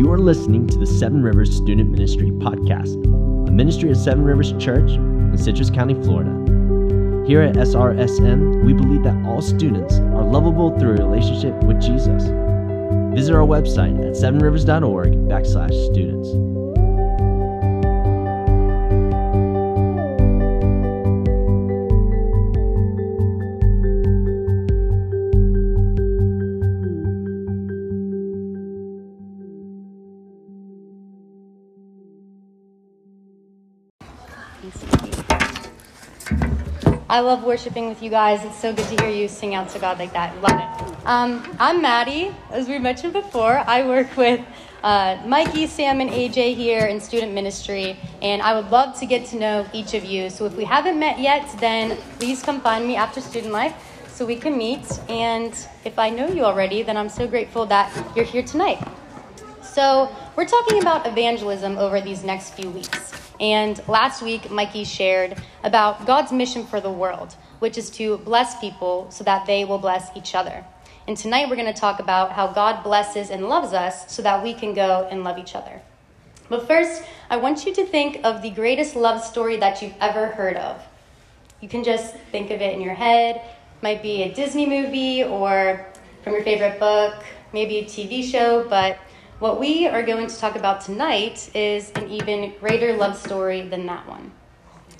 You are listening to the Seven Rivers Student Ministry Podcast, a ministry of Seven Rivers Church in Citrus County, Florida. Here at SRSM, we believe that all students are lovable through a relationship with Jesus. Visit our website at sevenrivers.org backslash students. I love worshiping with you guys. It's so good to hear you sing out to God like that. Love it. Um, I'm Maddie. As we mentioned before, I work with uh, Mikey, Sam, and AJ here in student ministry, and I would love to get to know each of you. So if we haven't met yet, then please come find me after student life so we can meet. And if I know you already, then I'm so grateful that you're here tonight. So, we're talking about evangelism over these next few weeks. And last week, Mikey shared about God's mission for the world, which is to bless people so that they will bless each other. And tonight, we're going to talk about how God blesses and loves us so that we can go and love each other. But first, I want you to think of the greatest love story that you've ever heard of. You can just think of it in your head. Might be a Disney movie or from your favorite book, maybe a TV show, but what we are going to talk about tonight is an even greater love story than that one.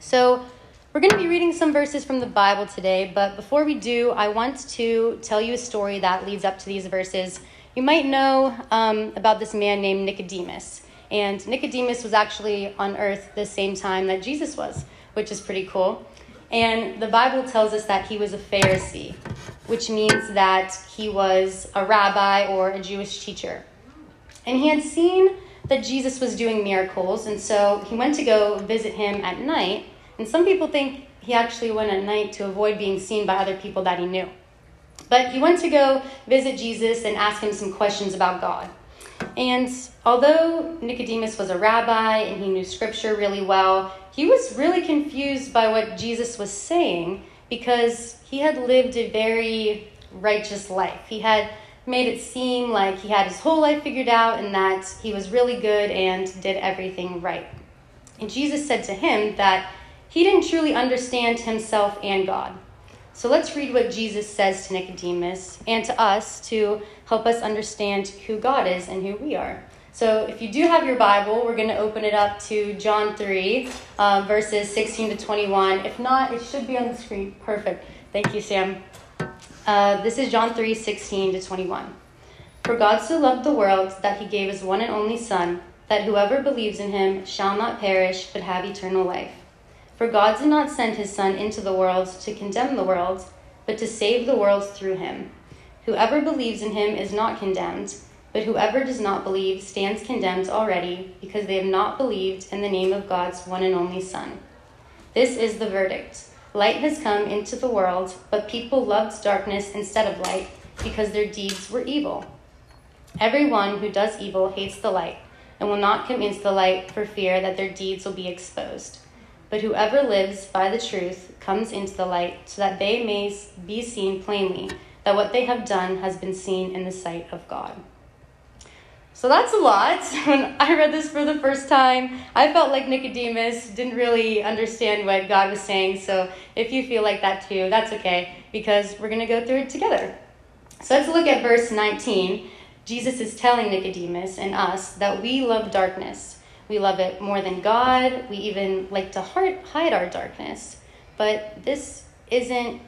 So, we're going to be reading some verses from the Bible today, but before we do, I want to tell you a story that leads up to these verses. You might know um, about this man named Nicodemus, and Nicodemus was actually on earth the same time that Jesus was, which is pretty cool. And the Bible tells us that he was a Pharisee, which means that he was a rabbi or a Jewish teacher. And he had seen that Jesus was doing miracles, and so he went to go visit him at night. And some people think he actually went at night to avoid being seen by other people that he knew. But he went to go visit Jesus and ask him some questions about God. And although Nicodemus was a rabbi and he knew scripture really well, he was really confused by what Jesus was saying because he had lived a very righteous life. He had made it seem like he had his whole life figured out and that he was really good and did everything right. And Jesus said to him that he didn't truly understand himself and God. So let's read what Jesus says to Nicodemus and to us to help us understand who God is and who we are. So if you do have your Bible, we're going to open it up to John 3, um, verses 16 to 21. If not, it should be on the screen. Perfect. Thank you, Sam. Uh, this is John 3 16 to 21. For God so loved the world that he gave his one and only Son, that whoever believes in him shall not perish but have eternal life. For God did not send his Son into the world to condemn the world, but to save the world through him. Whoever believes in him is not condemned, but whoever does not believe stands condemned already, because they have not believed in the name of God's one and only Son. This is the verdict. Light has come into the world, but people loved darkness instead of light because their deeds were evil. Everyone who does evil hates the light and will not come into the light for fear that their deeds will be exposed. But whoever lives by the truth comes into the light so that they may be seen plainly that what they have done has been seen in the sight of God. So that's a lot. When I read this for the first time, I felt like Nicodemus didn't really understand what God was saying. So if you feel like that too, that's okay because we're going to go through it together. So let's look at verse 19. Jesus is telling Nicodemus and us that we love darkness. We love it more than God. We even like to hide our darkness. But this isn't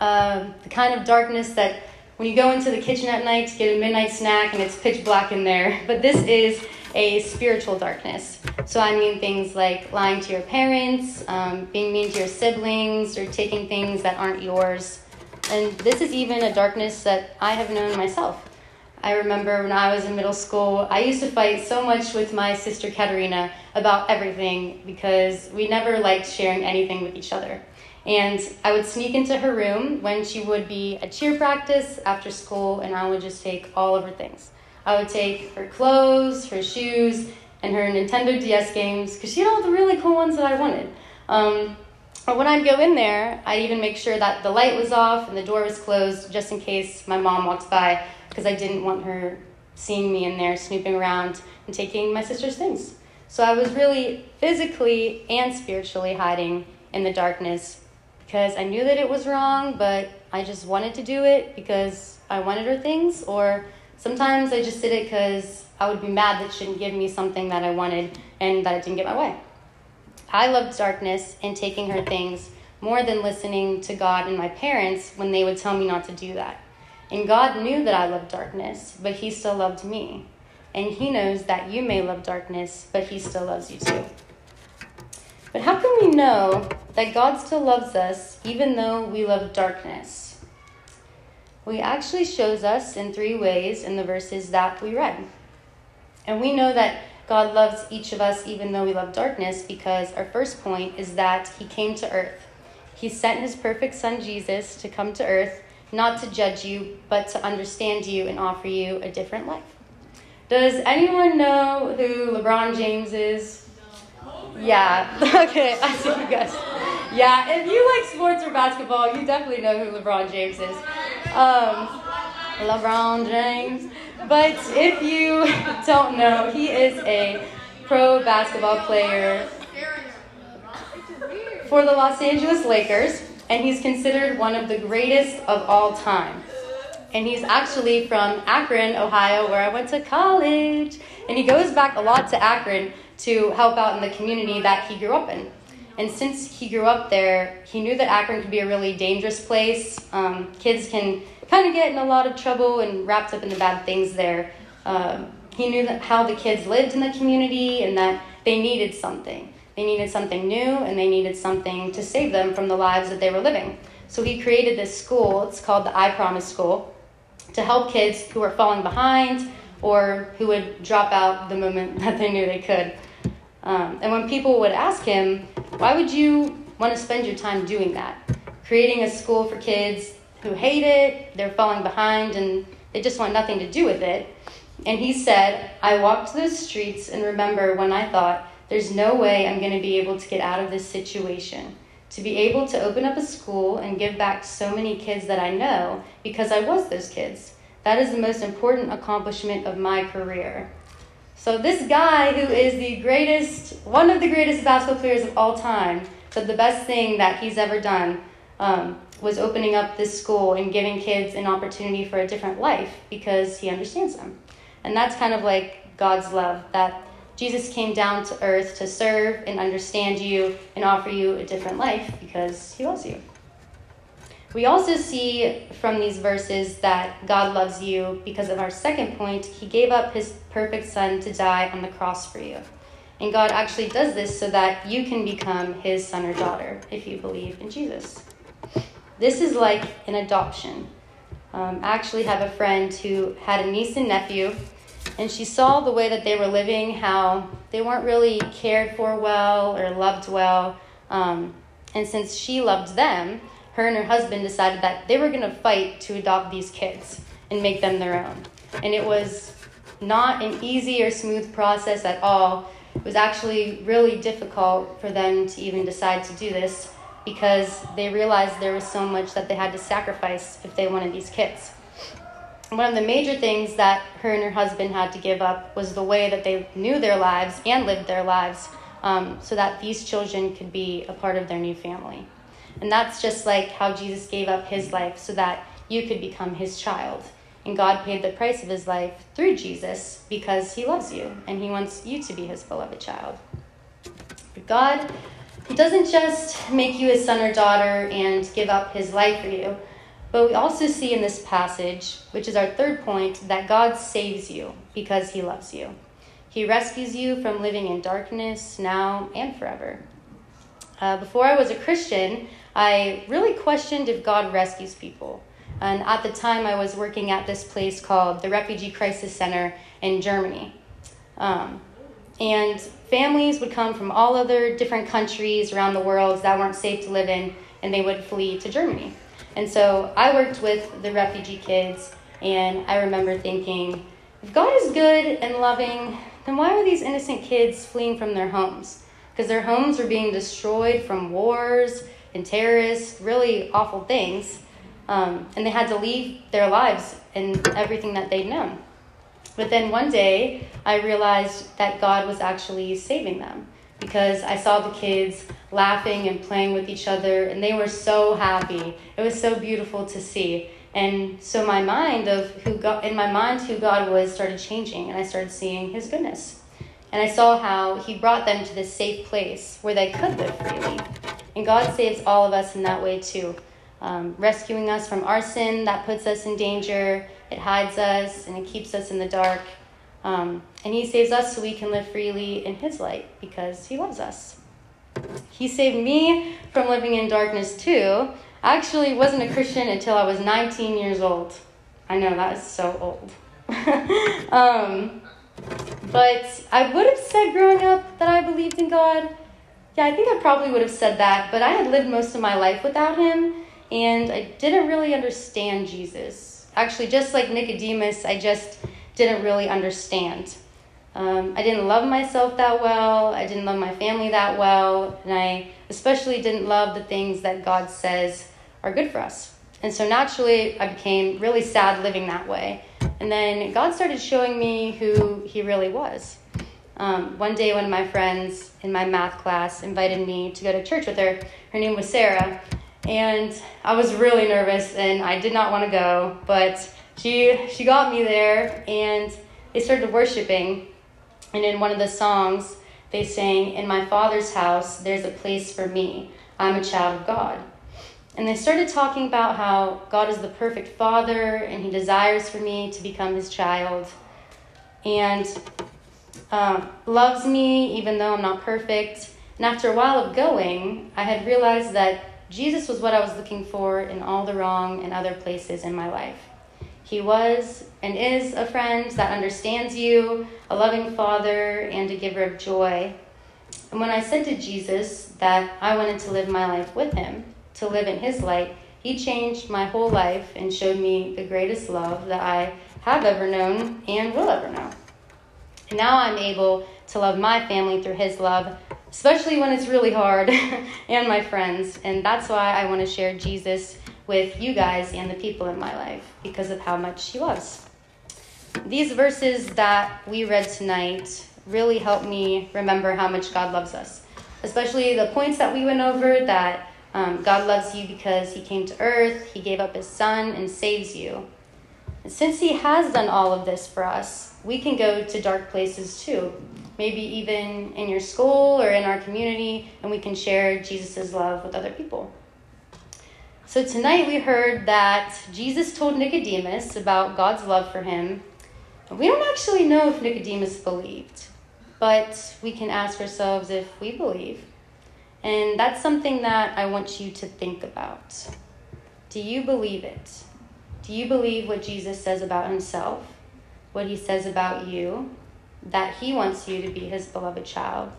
uh, the kind of darkness that when you go into the kitchen at night to get a midnight snack and it's pitch black in there. But this is a spiritual darkness. So I mean things like lying to your parents, um, being mean to your siblings, or taking things that aren't yours. And this is even a darkness that I have known myself. I remember when I was in middle school, I used to fight so much with my sister Katerina about everything because we never liked sharing anything with each other. And I would sneak into her room when she would be at cheer practice after school, and I would just take all of her things. I would take her clothes, her shoes, and her Nintendo DS games because she had all the really cool ones that I wanted. Um, but when I'd go in there, I'd even make sure that the light was off and the door was closed just in case my mom walked by because I didn't want her seeing me in there snooping around and taking my sister's things. So I was really physically and spiritually hiding in the darkness because I knew that it was wrong, but I just wanted to do it because I wanted her things, or sometimes I just did it because I would be mad that she didn't give me something that I wanted and that it didn't get my way. I loved darkness and taking her things more than listening to God and my parents when they would tell me not to do that. And God knew that I loved darkness, but He still loved me. And He knows that you may love darkness, but He still loves you too. But how can we know that God still loves us even though we love darkness? Well, He actually shows us in three ways in the verses that we read. And we know that God loves each of us even though we love darkness because our first point is that He came to earth. He sent His perfect Son Jesus to come to earth, not to judge you, but to understand you and offer you a different life. Does anyone know who LeBron James is? Yeah, okay, I see you guys. Yeah, if you like sports or basketball, you definitely know who LeBron James is. Um, LeBron James. But if you don't know, he is a pro basketball player for the Los Angeles Lakers, and he's considered one of the greatest of all time. And he's actually from Akron, Ohio, where I went to college. And he goes back a lot to Akron to help out in the community that he grew up in. And since he grew up there, he knew that Akron could be a really dangerous place. Um, kids can kind of get in a lot of trouble and wrapped up in the bad things there. Um, he knew how the kids lived in the community and that they needed something. They needed something new and they needed something to save them from the lives that they were living. So he created this school, it's called the I Promise School, to help kids who are falling behind or who would drop out the moment that they knew they could. Um, and when people would ask him, why would you want to spend your time doing that? Creating a school for kids who hate it, they're falling behind, and they just want nothing to do with it. And he said, I walked those streets and remember when I thought, there's no way I'm going to be able to get out of this situation. To be able to open up a school and give back to so many kids that I know because I was those kids. That is the most important accomplishment of my career. So this guy who is the greatest, one of the greatest basketball players of all time, said the best thing that he's ever done um, was opening up this school and giving kids an opportunity for a different life because he understands them. And that's kind of like God's love that Jesus came down to earth to serve and understand you and offer you a different life because he loves you. We also see from these verses that God loves you because of our second point. He gave up his perfect son to die on the cross for you. And God actually does this so that you can become his son or daughter if you believe in Jesus. This is like an adoption. Um, I actually have a friend who had a niece and nephew, and she saw the way that they were living, how they weren't really cared for well or loved well. Um, and since she loved them, her and her husband decided that they were going to fight to adopt these kids and make them their own. And it was not an easy or smooth process at all. It was actually really difficult for them to even decide to do this because they realized there was so much that they had to sacrifice if they wanted these kids. One of the major things that her and her husband had to give up was the way that they knew their lives and lived their lives um, so that these children could be a part of their new family. And that's just like how Jesus gave up his life so that you could become his child. And God paid the price of his life through Jesus because he loves you and he wants you to be his beloved child. But God doesn't just make you his son or daughter and give up his life for you, but we also see in this passage, which is our third point, that God saves you because he loves you. He rescues you from living in darkness now and forever. Uh, before I was a Christian, I really questioned if God rescues people. And at the time, I was working at this place called the Refugee Crisis Center in Germany. Um, and families would come from all other different countries around the world that weren't safe to live in, and they would flee to Germany. And so I worked with the refugee kids, and I remember thinking, if God is good and loving, then why are these innocent kids fleeing from their homes? Because their homes were being destroyed from wars and terrorists, really awful things. Um, and they had to leave their lives and everything that they'd known. But then one day, I realized that God was actually saving them because I saw the kids laughing and playing with each other, and they were so happy. It was so beautiful to see. And so my mind of who God, in my mind who God was started changing, and I started seeing His goodness. And I saw how He brought them to this safe place where they could live freely. And God saves all of us in that way too, um, rescuing us from our sin that puts us in danger. It hides us and it keeps us in the dark. Um, and He saves us so we can live freely in His light because He loves us. He saved me from living in darkness too. I actually wasn't a Christian until I was 19 years old. I know that is so old. um, but I would have said growing up that I believed in God. Yeah, I think I probably would have said that, but I had lived most of my life without Him, and I didn't really understand Jesus. Actually, just like Nicodemus, I just didn't really understand. Um, I didn't love myself that well. I didn't love my family that well. And I especially didn't love the things that God says are good for us. And so naturally, I became really sad living that way. And then God started showing me who He really was. Um, one day, one of my friends in my math class invited me to go to church with her. Her name was Sarah. And I was really nervous and I did not want to go, but she, she got me there and they started worshiping. And in one of the songs, they sang, In my Father's house, there's a place for me. I'm a child of God. And they started talking about how God is the perfect Father and He desires for me to become His child and um, loves me even though I'm not perfect. And after a while of going, I had realized that Jesus was what I was looking for in all the wrong and other places in my life. He was and is a friend that understands you, a loving father, and a giver of joy. And when I said to Jesus that I wanted to live my life with him, to live in his light, he changed my whole life and showed me the greatest love that I have ever known and will ever know. Now I'm able to love my family through his love, especially when it's really hard, and my friends. And that's why I want to share Jesus with you guys and the people in my life because of how much He loves. These verses that we read tonight really help me remember how much God loves us, especially the points that we went over that um, God loves you because He came to earth, He gave up His Son, and saves you. Since He has done all of this for us, we can go to dark places too. Maybe even in your school or in our community, and we can share Jesus' love with other people. So tonight we heard that Jesus told Nicodemus about God's love for him. We don't actually know if Nicodemus believed, but we can ask ourselves if we believe. And that's something that I want you to think about. Do you believe it? Do you believe what Jesus says about himself, what he says about you, that he wants you to be his beloved child?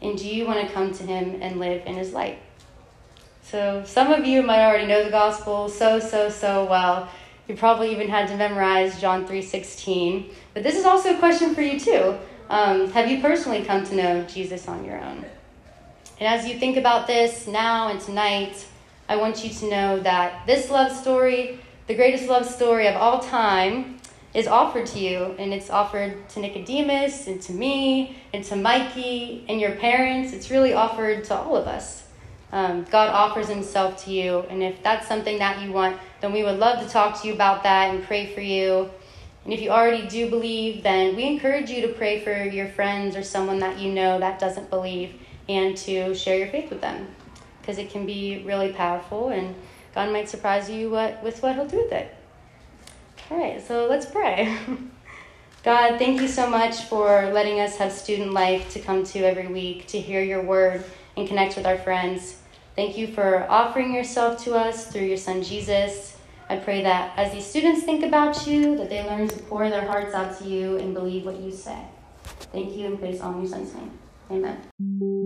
And do you want to come to him and live in his light? So some of you might already know the gospel so so so well. You probably even had to memorize John three sixteen. But this is also a question for you too. Um, have you personally come to know Jesus on your own? And as you think about this now and tonight, I want you to know that this love story, the greatest love story of all time, is offered to you, and it's offered to Nicodemus, and to me, and to Mikey, and your parents. It's really offered to all of us. Um, God offers Himself to you, and if that's something that you want, then we would love to talk to you about that and pray for you. And if you already do believe, then we encourage you to pray for your friends or someone that you know that doesn't believe and to share your faith with them because it can be really powerful and God might surprise you what, with what He'll do with it. All right, so let's pray. God, thank you so much for letting us have student life to come to every week to hear your word and connect with our friends. Thank you for offering yourself to us through your son Jesus. I pray that as these students think about you, that they learn to pour their hearts out to you and believe what you say. Thank you and praise all your son's name. Amen.